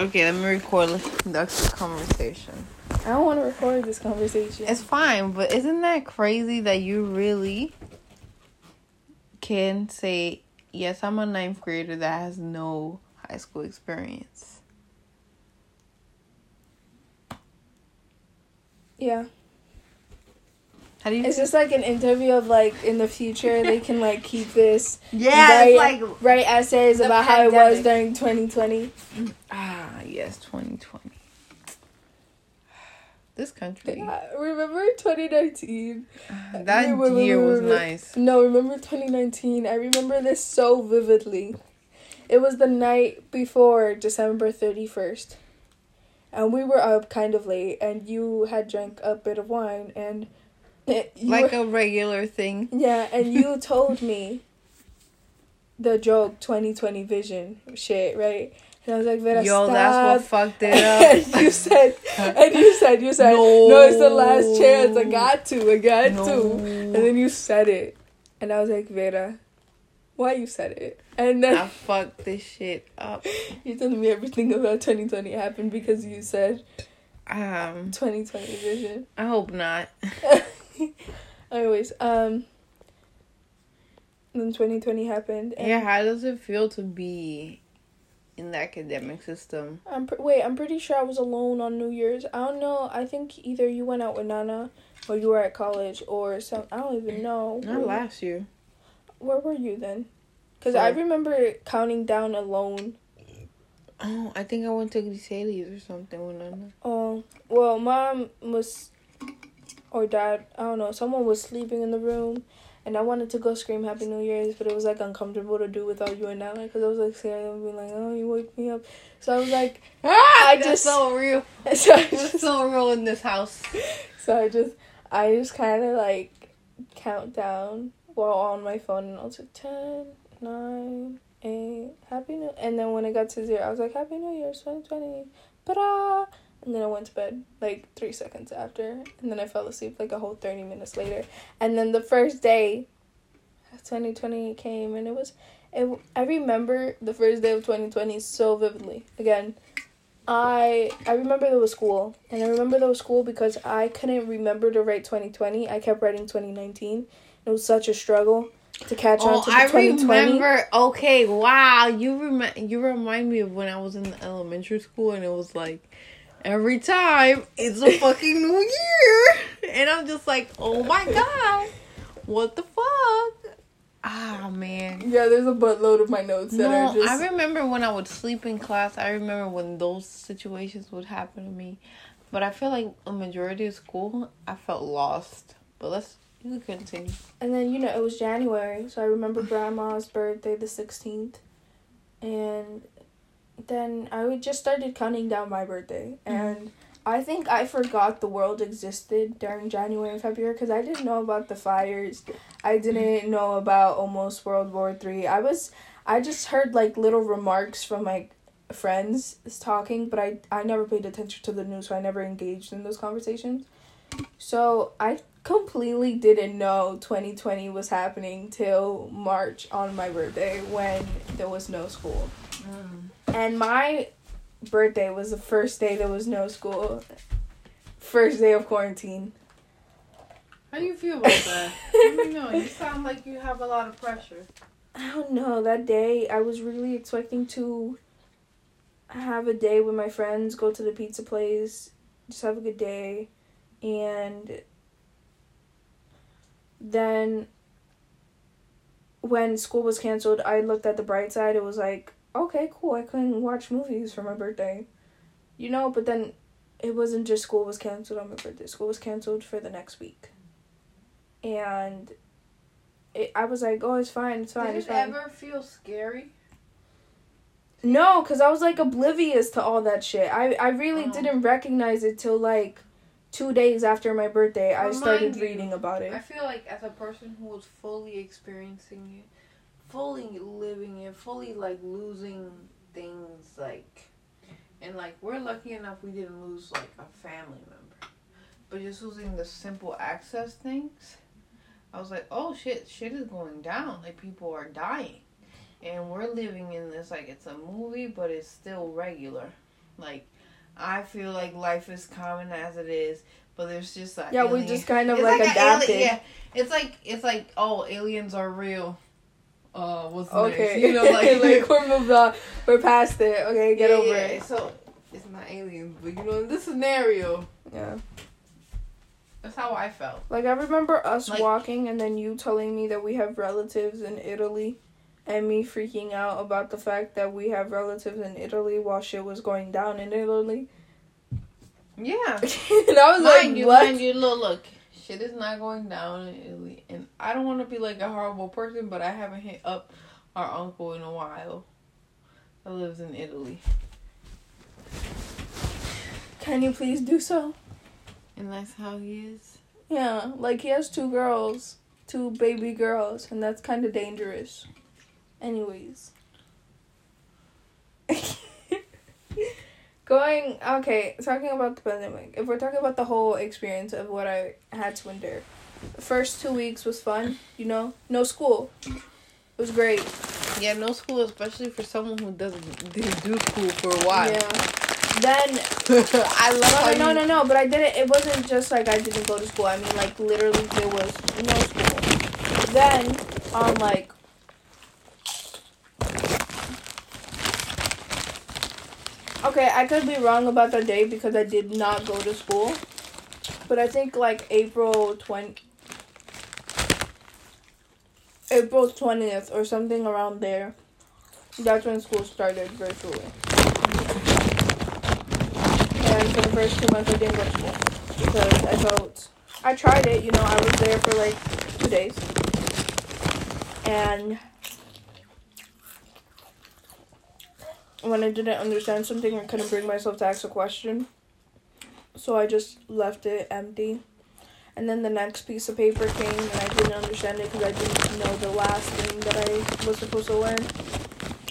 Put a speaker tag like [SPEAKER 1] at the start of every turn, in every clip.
[SPEAKER 1] Okay, let me record the conversation.
[SPEAKER 2] I don't want to record this conversation.
[SPEAKER 1] It's fine, but isn't that crazy that you really can say, yes, I'm a ninth grader that has no high school experience?
[SPEAKER 2] yeah.
[SPEAKER 1] How do you?
[SPEAKER 2] It's just like an interview of like in the future they can like keep this.
[SPEAKER 1] yeah,
[SPEAKER 2] write,
[SPEAKER 1] it's like
[SPEAKER 2] write essays about how it was during 2020.
[SPEAKER 1] ah yes, 2020. This country,
[SPEAKER 2] remember 2019?
[SPEAKER 1] that
[SPEAKER 2] wait,
[SPEAKER 1] year
[SPEAKER 2] wait,
[SPEAKER 1] was
[SPEAKER 2] wait.
[SPEAKER 1] nice.
[SPEAKER 2] No, remember 2019? I remember this so vividly. It was the night before December 31st. And we were up kind of late, and you had drank a bit of wine, and you
[SPEAKER 1] Like
[SPEAKER 2] were-
[SPEAKER 1] a regular thing.
[SPEAKER 2] yeah, and you told me the joke 2020 vision shit, right? And I was like, Vera,
[SPEAKER 1] Yo,
[SPEAKER 2] stop.
[SPEAKER 1] that's what fucked it up.
[SPEAKER 2] and you said, and you said, you said, no.
[SPEAKER 1] No.
[SPEAKER 2] it's the last chance. I got to, I got
[SPEAKER 1] No.
[SPEAKER 2] to. And then you said it, and I was like, Vera, why you said it? And then I
[SPEAKER 1] fucked this shit up.
[SPEAKER 2] you told me everything about 2020 happened because you said
[SPEAKER 1] Um,
[SPEAKER 2] 2020 vision.
[SPEAKER 1] I hope not.
[SPEAKER 2] Anyways, um, then 2020 happened. And
[SPEAKER 1] Yeah, how does it feel to be in the academic system?
[SPEAKER 2] I'm pre- wait. I'm pretty sure I was alone on New Year's. I don't know. I think either you went out with Nana, or you were at college, or some. I don't even know.
[SPEAKER 1] Not last year.
[SPEAKER 2] Where were you then? Because I remember counting down alone.
[SPEAKER 1] Oh, I think I went to Griselli's or something with Nana.
[SPEAKER 2] Oh well, mom was, or dad. I don't know. Someone was sleeping in the room, and I wanted to go scream Happy New Year's, but it was like uncomfortable to do without you and Nana because I was like scared of being like, oh, you wake me up. So I was like, ah,
[SPEAKER 1] I
[SPEAKER 2] just-
[SPEAKER 1] so real.
[SPEAKER 2] so I
[SPEAKER 1] It's
[SPEAKER 2] just
[SPEAKER 1] so real in this house.
[SPEAKER 2] So I just, I just kind of like count down while on my phone, and I was like 10, 9, 8, Happy New. And then when it got to zero, I was like Happy New Year, twenty twenty, And then I went to bed like three seconds after, and then I fell asleep like a whole thirty minutes later. And then the first day, twenty twenty came, and it was, it. I remember the first day of twenty twenty so vividly. Again, I I remember there was school, and I remember there was school because I couldn't remember to write 2020. I kept writing 2019. It was such a struggle to catch on
[SPEAKER 1] Oh,
[SPEAKER 2] to the
[SPEAKER 1] I
[SPEAKER 2] 2020.
[SPEAKER 1] remember. Okay, wow. You remind you remind me of when I was in elementary school, and it was like every time it's a fucking new year, and I'm just like, oh my god, what the fuck? Ah man.
[SPEAKER 2] Yeah, there's a buttload of my notes that
[SPEAKER 1] No,
[SPEAKER 2] are just.
[SPEAKER 1] I remember when I would sleep in class. I remember when those situations would happen to me, but I feel like a majority of school, I felt lost. But let's you can continue.
[SPEAKER 2] and then you know it was January, so I remember grandma's birthday the 16th, and then I would just started counting down my birthday, mm-hmm. and I think I forgot the world existed during January and February because I didn't know about the fires, I didn't mm-hmm. know about almost World War Three. I was, I just heard like little remarks from my friends talking, but I I never paid attention to the news, so I never engaged in those conversations. So I completely didn't know 2020 was happening till March on my birthday when there was no school. Mm. And my birthday was the first day there was no school. First day of quarantine.
[SPEAKER 1] How do you feel about that? Let me know. You sound like you have a lot of pressure.
[SPEAKER 2] I don't know. That day, I was really expecting to have a day with my friends, go to the pizza place, just have a good day. And then when school was canceled, I looked at the bright side. It was like, okay, cool. I couldn't watch movies for my birthday. You know, but then it wasn't just school was canceled on my birthday. School was canceled for the next week. And it, I was like, oh, it's fine, it's fine,
[SPEAKER 1] Did
[SPEAKER 2] it's
[SPEAKER 1] it
[SPEAKER 2] fine.
[SPEAKER 1] ever feel scary?
[SPEAKER 2] No, because I was like oblivious to all that shit. I, I really
[SPEAKER 1] Oh.
[SPEAKER 2] didn't recognize it till like two days after my birthday. I
[SPEAKER 1] Remind
[SPEAKER 2] started
[SPEAKER 1] you.
[SPEAKER 2] reading about it.
[SPEAKER 1] I feel like as a person who was fully experiencing it, fully living it, fully like losing things like and like we're lucky enough we didn't lose like a family member. But just losing the simple access things, I was like, Oh shit, shit is going down. Like people are dying. And we're living in this like it's a movie but it's still regular. Like, I feel like life is common as it is, but there's just like
[SPEAKER 2] Yeah, we just kind of like,
[SPEAKER 1] an
[SPEAKER 2] adapted.
[SPEAKER 1] yeah, it's like it's like oh, aliens are real. Uh, what's
[SPEAKER 2] Okay.
[SPEAKER 1] next? You know, like,
[SPEAKER 2] like we're moved on. We're past it. Okay, get
[SPEAKER 1] Yeah,
[SPEAKER 2] over
[SPEAKER 1] yeah,
[SPEAKER 2] it.
[SPEAKER 1] So it's not aliens, but you know, in this scenario,
[SPEAKER 2] Yeah.
[SPEAKER 1] that's how I felt.
[SPEAKER 2] Like I remember us
[SPEAKER 1] Like-
[SPEAKER 2] walking and then you telling me that we have relatives in Italy and me freaking out about the fact that we have relatives in Italy while shit was going down in Italy.
[SPEAKER 1] Yeah.
[SPEAKER 2] and I was
[SPEAKER 1] mind
[SPEAKER 2] like,
[SPEAKER 1] you,
[SPEAKER 2] what?
[SPEAKER 1] mind you, look, look, shit is not going down in Italy, and I don't want to be like a horrible person, but I haven't hit up our uncle in a while that lives in Italy,
[SPEAKER 2] Can you please do so?
[SPEAKER 1] and that's how he is.
[SPEAKER 2] Yeah, like he has two girls, two baby girls, and that's kind of dangerous. Anyways. Going, okay, talking about the pandemic. If we're talking about the whole experience of what I had to endure, the first two weeks was fun, you know? No school. It was great.
[SPEAKER 1] Yeah, no school, especially for someone who doesn't didn't do school for a while.
[SPEAKER 2] Yeah. Then
[SPEAKER 1] I love
[SPEAKER 2] No, no, no, no, but I didn't. It wasn't just like I didn't go to school. I mean, like literally, there was no school. Then, on like, okay, I could be wrong about the date because I did not go to school, but I think like April twenty. April 20th or something around there. That's when school started virtually. And for the first two months, I didn't go to school because I felt I tried it. You know, I was there for like two days, and when I didn't understand something, I couldn't bring myself to ask a question, so I just left it empty. And then the next piece of paper came, and I didn't understand it because I didn't know the last thing that I was supposed to learn.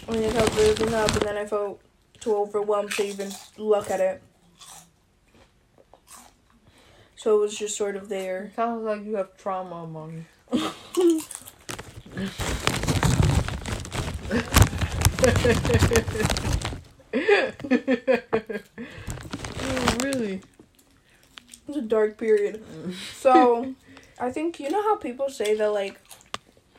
[SPEAKER 2] And it kept building up, and then I felt too overwhelmed to even look at it. So it was just sort of there.
[SPEAKER 1] Sounds like you have trauma, mommy. oh, really?
[SPEAKER 2] It was a dark period. So, I think you know how people say that like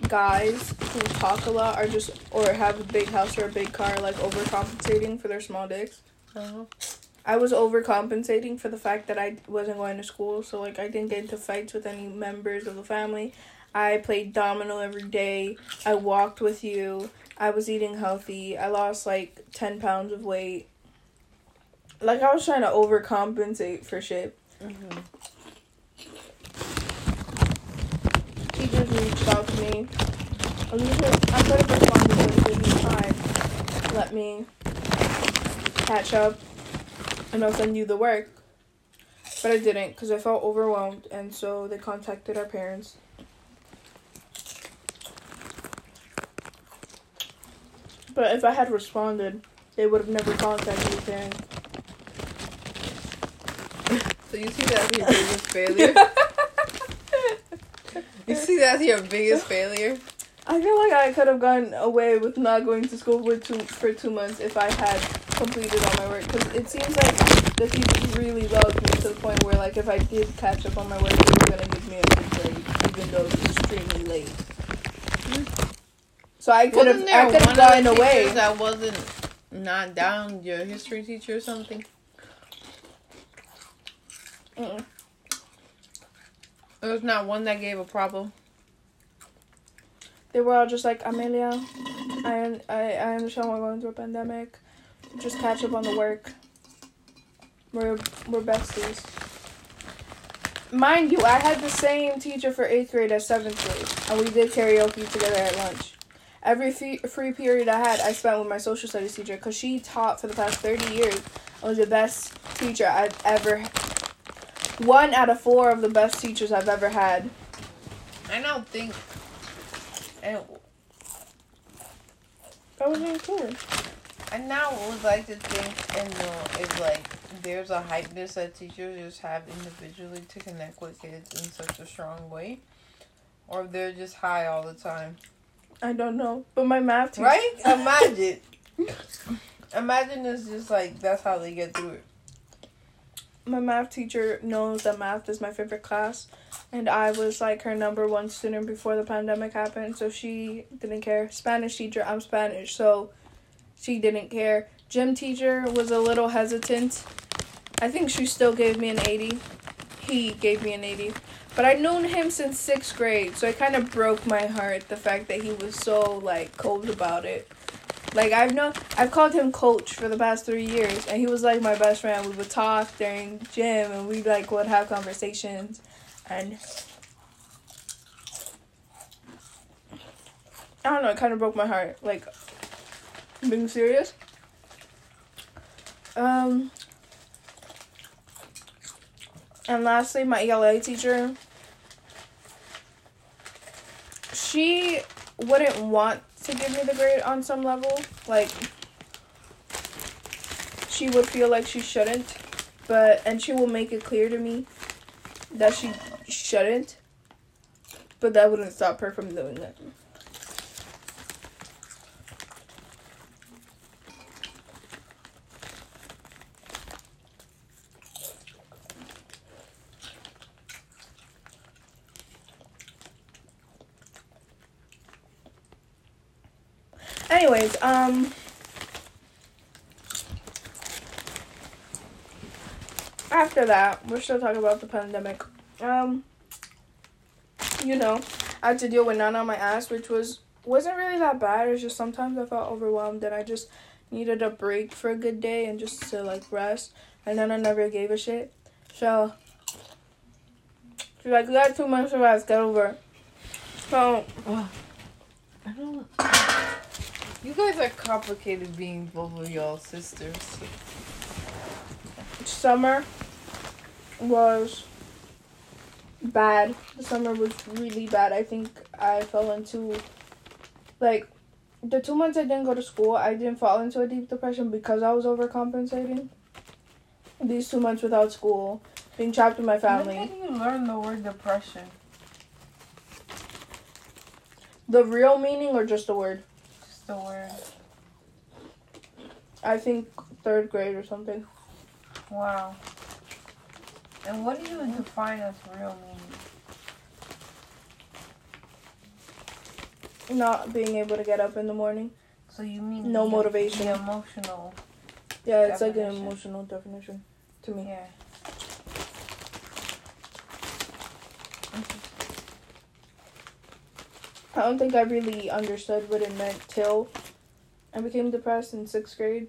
[SPEAKER 2] guys who talk a lot are just or have a big house or a big car like overcompensating for their small dicks.
[SPEAKER 1] Uh-huh.
[SPEAKER 2] I was overcompensating for the fact that I wasn't going to school, so like I didn't get into fights with any members of the family. I played domino every day. I walked with you. I was eating healthy. I lost like 10 pounds of weight. Like I was trying to overcompensate for shit.
[SPEAKER 1] Mm-hmm.
[SPEAKER 2] teachers reached out to me. I usually- I could have responded but give me time. Let me catch up and I'll send you the work. But I didn't because I felt overwhelmed and so they contacted our parents. But if I had responded, they would have never contacted your parents.
[SPEAKER 1] So you see that's your biggest failure? you see that's your biggest failure?
[SPEAKER 2] I feel like I could have gone away with not going to school for two for two months if I had completed all my work. Because it seems like the teachers really loved me to the point where, like, if I did catch up on my work, they were gonna give me a good grade, even though it was extremely late. Hmm. So I could have I could
[SPEAKER 1] one
[SPEAKER 2] have
[SPEAKER 1] the
[SPEAKER 2] away.
[SPEAKER 1] that wasn't not down? Your history teacher or something?
[SPEAKER 2] Mm-mm.
[SPEAKER 1] There was not one that gave a problem.
[SPEAKER 2] They were all just like Amelia. I I I understand we're going through a pandemic. Just catch up on the work. We're we're besties. Mind you, I had the same teacher for eighth grade as seventh grade, and we did karaoke together at lunch. Every free, free period I had, I spent with my social studies teacher because she taught for the past 30 years and was the best teacher I've ever One out of four of the best teachers I've ever had.
[SPEAKER 1] I don't think. And
[SPEAKER 2] That was really cool.
[SPEAKER 1] I now would like to think and know if like there's a hypeness that teachers just have individually to connect with kids in such a strong way, or if they're just high all the time.
[SPEAKER 2] I don't know. But my math teacher.
[SPEAKER 1] Right? Imagine. Imagine it's just like that's how they get through it.
[SPEAKER 2] My math teacher knows that math is my favorite class, and I was like her number one student before the pandemic happened, so she didn't care. Spanish teacher, I'm Spanish, so she didn't care. Gym teacher was a little hesitant. I think she still gave me an 80. He gave me an 80. But I'd known him since sixth grade, so it kind of broke my heart the fact that he was so like cold about it. Like I've known, I've called him coach for the past three years, and he was like my best friend. We would talk during gym, and we like would have conversations, and I don't know. It kind of broke my heart. Like being serious. Um. And lastly, my ELA teacher. She wouldn't want to give me the grade on some level. Like, she would feel like she shouldn't, but, and she will make it clear to me that she shouldn't, but that wouldn't stop her from doing it. Anyways, um after that, we're still talking about the pandemic. Um you know, I had to deal with none on my ass, which was wasn't really that bad. It's just sometimes I felt overwhelmed and I just needed a break for a good day and just to like rest. And then I never gave a shit. So she's like, you got two months of rest, get over. it." So
[SPEAKER 1] I don't. You guys are complicated being both of y'all sisters.
[SPEAKER 2] summer was bad. The summer was really bad. I think I fell into like the two months I didn't go to school. I didn't fall into a deep depression because I was overcompensating. These two months without school, being trapped with my
[SPEAKER 1] When
[SPEAKER 2] family,
[SPEAKER 1] did you learn the word depression?
[SPEAKER 2] the real meaning or just the word?
[SPEAKER 1] The word.
[SPEAKER 2] I think third grade or something.
[SPEAKER 1] Wow. And what do you define as real meaning?
[SPEAKER 2] Not being able to get up in the morning.
[SPEAKER 1] So you mean
[SPEAKER 2] No
[SPEAKER 1] the-
[SPEAKER 2] motivation.
[SPEAKER 1] The emotional.
[SPEAKER 2] Yeah, it's like an emotional definition to me.
[SPEAKER 1] Yeah.
[SPEAKER 2] I don't think I really understood what it meant till I became depressed in sixth grade.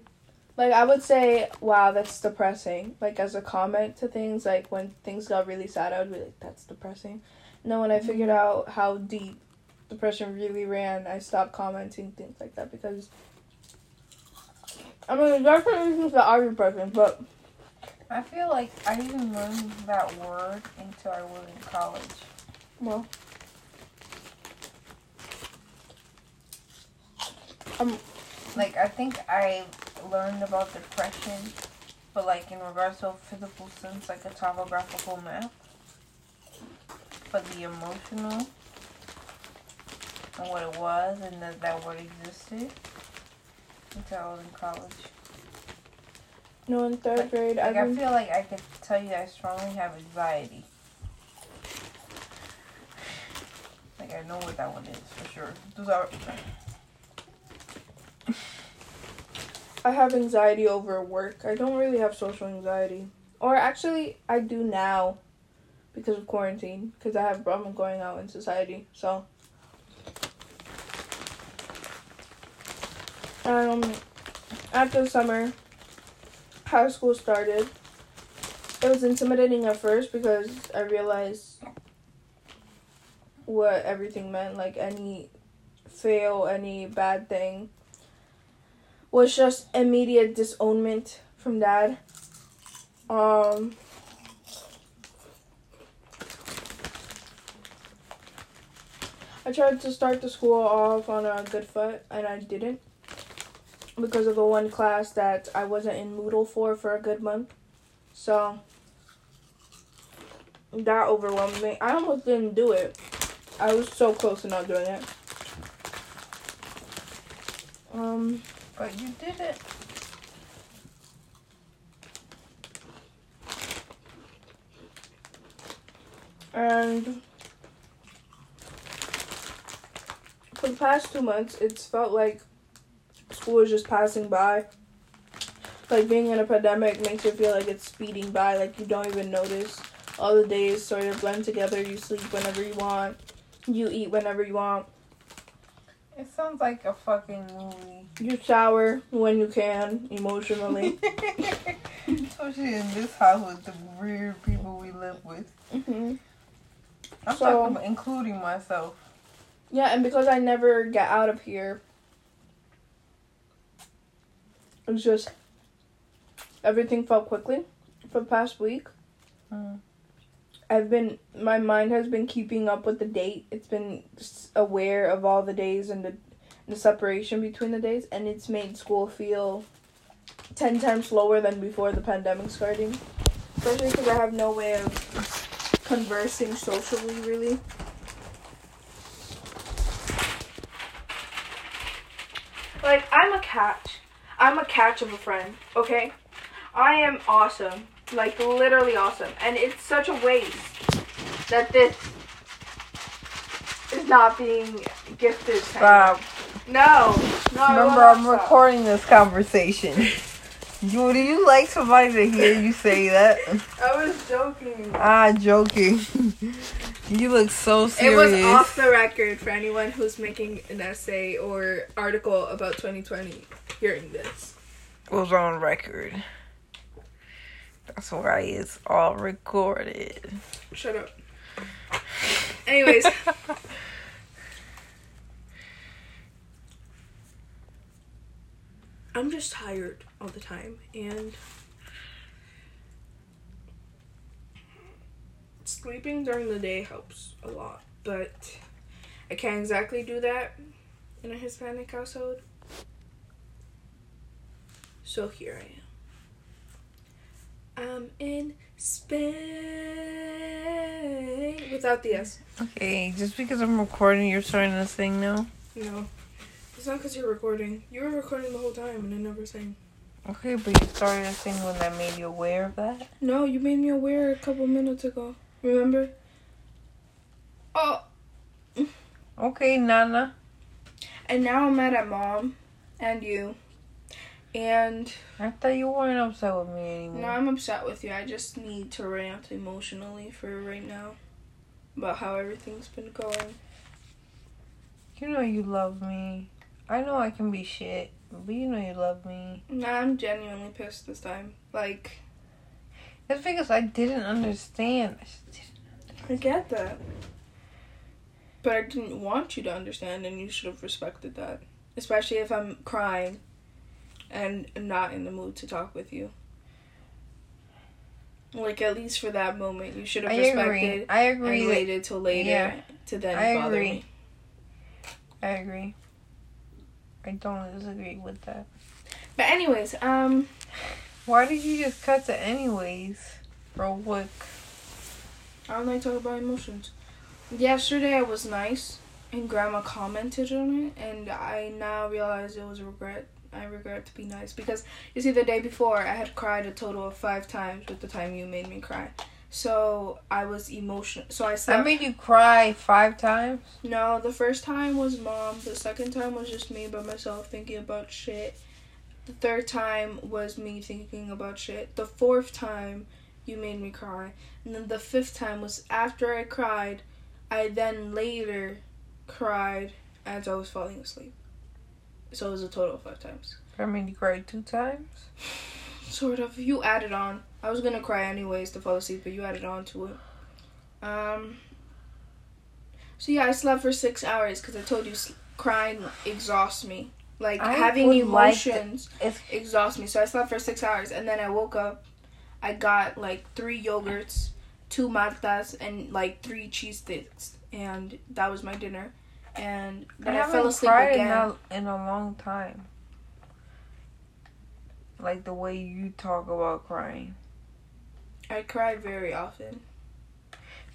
[SPEAKER 2] Like I would say, wow, that's depressing. Like as a comment to things, like when things got really sad, I would be like, that's depressing. And then when I figured mm-hmm. out how deep depression really ran, I stopped commenting things like that because I mean, there's certain reasons that are depressing, but
[SPEAKER 1] I feel like I didn't learn that word until I was in college.
[SPEAKER 2] well, um,
[SPEAKER 1] Like I think I learned about depression, but like in regards to a physical sense, like a topographical map. But the emotional and what it was, and that that word existed until I was in college.
[SPEAKER 2] no, in third grade, I
[SPEAKER 1] Like I
[SPEAKER 2] think
[SPEAKER 1] feel like I could tell you I strongly have anxiety. Like I know what that one is for sure. Those are
[SPEAKER 2] I have anxiety over work. I don't really have social anxiety. Or actually, I do now because of quarantine, because I have a problem going out in society. So, um, after summer, high school started. It was intimidating at first because I realized what everything meant. Like any fail, any bad thing was just immediate disownment from dad. Um I tried to start the school off on a good foot and I didn't because of the one class that I wasn't in Moodle for for a good month. So that overwhelmed me. I almost didn't do it. I was so close to not doing it. Um
[SPEAKER 1] but you did it.
[SPEAKER 2] And for the past two months, it's felt like school is just passing by. Like being in a pandemic makes you feel like it's speeding by, like you don't even notice. All the days sort of blend together. You sleep whenever you want, you eat whenever you want.
[SPEAKER 1] It sounds like a fucking movie.
[SPEAKER 2] you shower when you can, emotionally.
[SPEAKER 1] Especially in this house with the weird people we live with.
[SPEAKER 2] hmm
[SPEAKER 1] I'm
[SPEAKER 2] So-
[SPEAKER 1] talking about including myself.
[SPEAKER 2] Yeah, and because I never get out of here, it's just everything felt quickly for the past week.
[SPEAKER 1] Mm.
[SPEAKER 2] I've been my mind has been keeping up with the date. It's been aware of all the days and the the separation between the days, and it's made school feel ten times slower than before the pandemic starting. Especially because I have no way of conversing socially, really. Like I'm a catch. I'm a catch of a friend. Okay, I am awesome. Like literally awesome, and it's such a waste that this is not being gifted.
[SPEAKER 1] Stop.
[SPEAKER 2] me. No, no.
[SPEAKER 1] Remember, I'm
[SPEAKER 2] stop.
[SPEAKER 1] recording this conversation. Do you like somebody to hear you say that?
[SPEAKER 2] I was joking.
[SPEAKER 1] Ah, joking. you look so serious.
[SPEAKER 2] It was off the record for anyone who's making an essay or article about 2020 hearing this.
[SPEAKER 1] was on record. That's why it's all recorded.
[SPEAKER 2] Shut up. Anyways, I'm just tired all the time and sleeping during the day helps a lot, but I can't exactly do that in a Hispanic household. So here I am. I'm in Spain without the S.
[SPEAKER 1] Okay, just because I'm recording, you're starting to sing now?
[SPEAKER 2] No. It's not because you're recording. You were recording the whole time and I never sang.
[SPEAKER 1] Okay, but you started to sing when I made you aware of that?
[SPEAKER 2] No, you made me aware a couple minutes ago. Remember? Oh,
[SPEAKER 1] Okay, Nana.
[SPEAKER 2] and now I'm mad at mom and you. And
[SPEAKER 1] I thought you weren't upset with me anymore.
[SPEAKER 2] No, I'm upset with you. I just need to rant emotionally for right now about how everything's been going.
[SPEAKER 1] You know you love me. I know I can be shit, but you know you love me.
[SPEAKER 2] Nah, I'm genuinely pissed this time. Like,
[SPEAKER 1] It's because I didn't understand. I just didn't.
[SPEAKER 2] I get that. But I didn't want you to understand, and you should have respected that. Especially if I'm crying and not in the mood to talk with you. Like, at least for that moment, you should have
[SPEAKER 1] I
[SPEAKER 2] respected
[SPEAKER 1] agree. I agree.
[SPEAKER 2] and waited till later
[SPEAKER 1] Yeah.
[SPEAKER 2] to then
[SPEAKER 1] I
[SPEAKER 2] bother
[SPEAKER 1] agree.
[SPEAKER 2] me.
[SPEAKER 1] I agree. I don't disagree with that.
[SPEAKER 2] But, anyways, um,
[SPEAKER 1] Why did you just cut to anyways? Real quick.
[SPEAKER 2] I don't like talk about emotions. Yesterday I was nice, and Grandma commented on it, and I now realize it was a regret. I regret to be nice because you see, the day before I had cried a total of five times with the time you made me cry. So I was emotional. So I
[SPEAKER 1] said
[SPEAKER 2] I
[SPEAKER 1] made you cry five times.
[SPEAKER 2] no, the first time was mom. The second time was just me by myself thinking about shit. The third time was me thinking about shit. The fourth time, you made me cry. And then the fifth time was after I cried, I then later cried as I was falling asleep. So it was a total of five times.
[SPEAKER 1] I mean, you cried two times.
[SPEAKER 2] Sort of. You added on. I was gonna cry anyways to fall asleep, but you added on to it. Um. So yeah, I slept for six hours because I told you crying exhausts me. Like
[SPEAKER 1] I
[SPEAKER 2] having
[SPEAKER 1] would like
[SPEAKER 2] emotions exhausts me. So I slept for six hours and then I woke up. I got like three yogurts, two martas, and like three cheese sticks, and that was my dinner. And
[SPEAKER 1] I
[SPEAKER 2] then I,
[SPEAKER 1] haven't
[SPEAKER 2] fell asleep
[SPEAKER 1] cried
[SPEAKER 2] again.
[SPEAKER 1] in a, in a long time. Like the way you talk about crying.
[SPEAKER 2] I cried very often.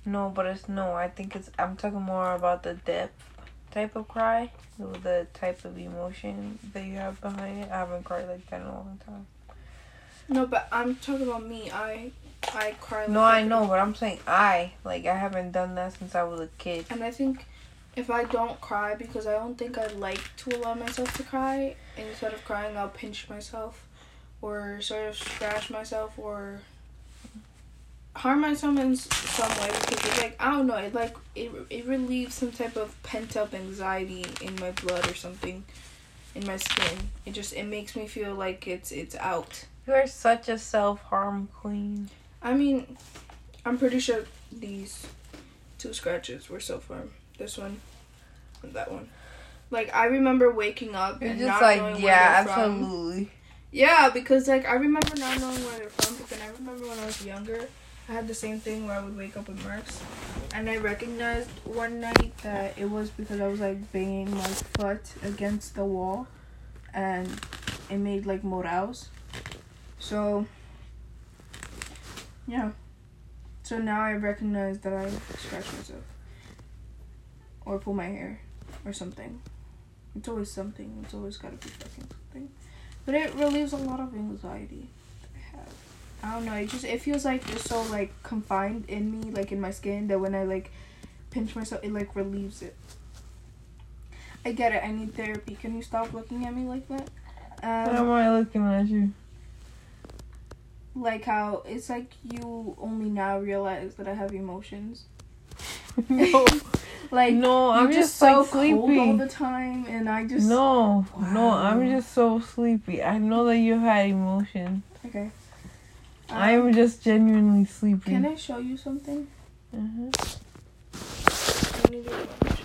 [SPEAKER 1] No, but it's no. I think it's. I'm talking more about the depth type of cry, the, the type of emotion that you have behind it. I haven't cried like that in a long time.
[SPEAKER 2] No, but I'm talking about me. I I cry. Like
[SPEAKER 1] No, I know, but I'm saying I like I haven't done that since I was a kid.
[SPEAKER 2] And I think if I don't cry because I don't think I like to allow myself to cry, instead of crying, I'll pinch myself or sort of scratch myself or harm myself in some way because it's like I don't know, it like it it relieves some type of pent up anxiety in my blood or something in my skin. It just it makes me feel like it's it's out.
[SPEAKER 1] You are such a self harm queen.
[SPEAKER 2] I mean, I'm pretty sure these two scratches were self harm. This one and that one. Like I remember waking up
[SPEAKER 1] You're
[SPEAKER 2] and
[SPEAKER 1] just
[SPEAKER 2] not
[SPEAKER 1] like,
[SPEAKER 2] knowing
[SPEAKER 1] yeah,
[SPEAKER 2] where they're from.
[SPEAKER 1] absolutely.
[SPEAKER 2] Yeah, because like I remember not knowing where they're from, but then I remember when I was younger, I had the same thing where I would wake up with marks, and I recognized one night that it was because I was like banging my foot against the wall, and it made like morals. So. Yeah. So now I recognize that I scratch myself. Or pull my hair. Or something. It's always something. It's always gotta be fucking something. But it relieves a lot of anxiety that I have. I don't know, it just it feels like it's so like confined in me, like in my skin, that when I like pinch myself it like relieves it. I get it, I need therapy. Can you stop looking at me like that?
[SPEAKER 1] Why
[SPEAKER 2] Um,
[SPEAKER 1] am I looking at you?
[SPEAKER 2] like how it's like you only now realize that I have emotions.
[SPEAKER 1] no,
[SPEAKER 2] Like
[SPEAKER 1] no, I'm just,
[SPEAKER 2] just so
[SPEAKER 1] like
[SPEAKER 2] cold all the time, and I just
[SPEAKER 1] No, no, I'm just so sleepy. I know that you had emotion.
[SPEAKER 2] okay. Um,
[SPEAKER 1] I'm just genuinely sleepy.
[SPEAKER 2] Can I show you something?
[SPEAKER 1] uh
[SPEAKER 2] I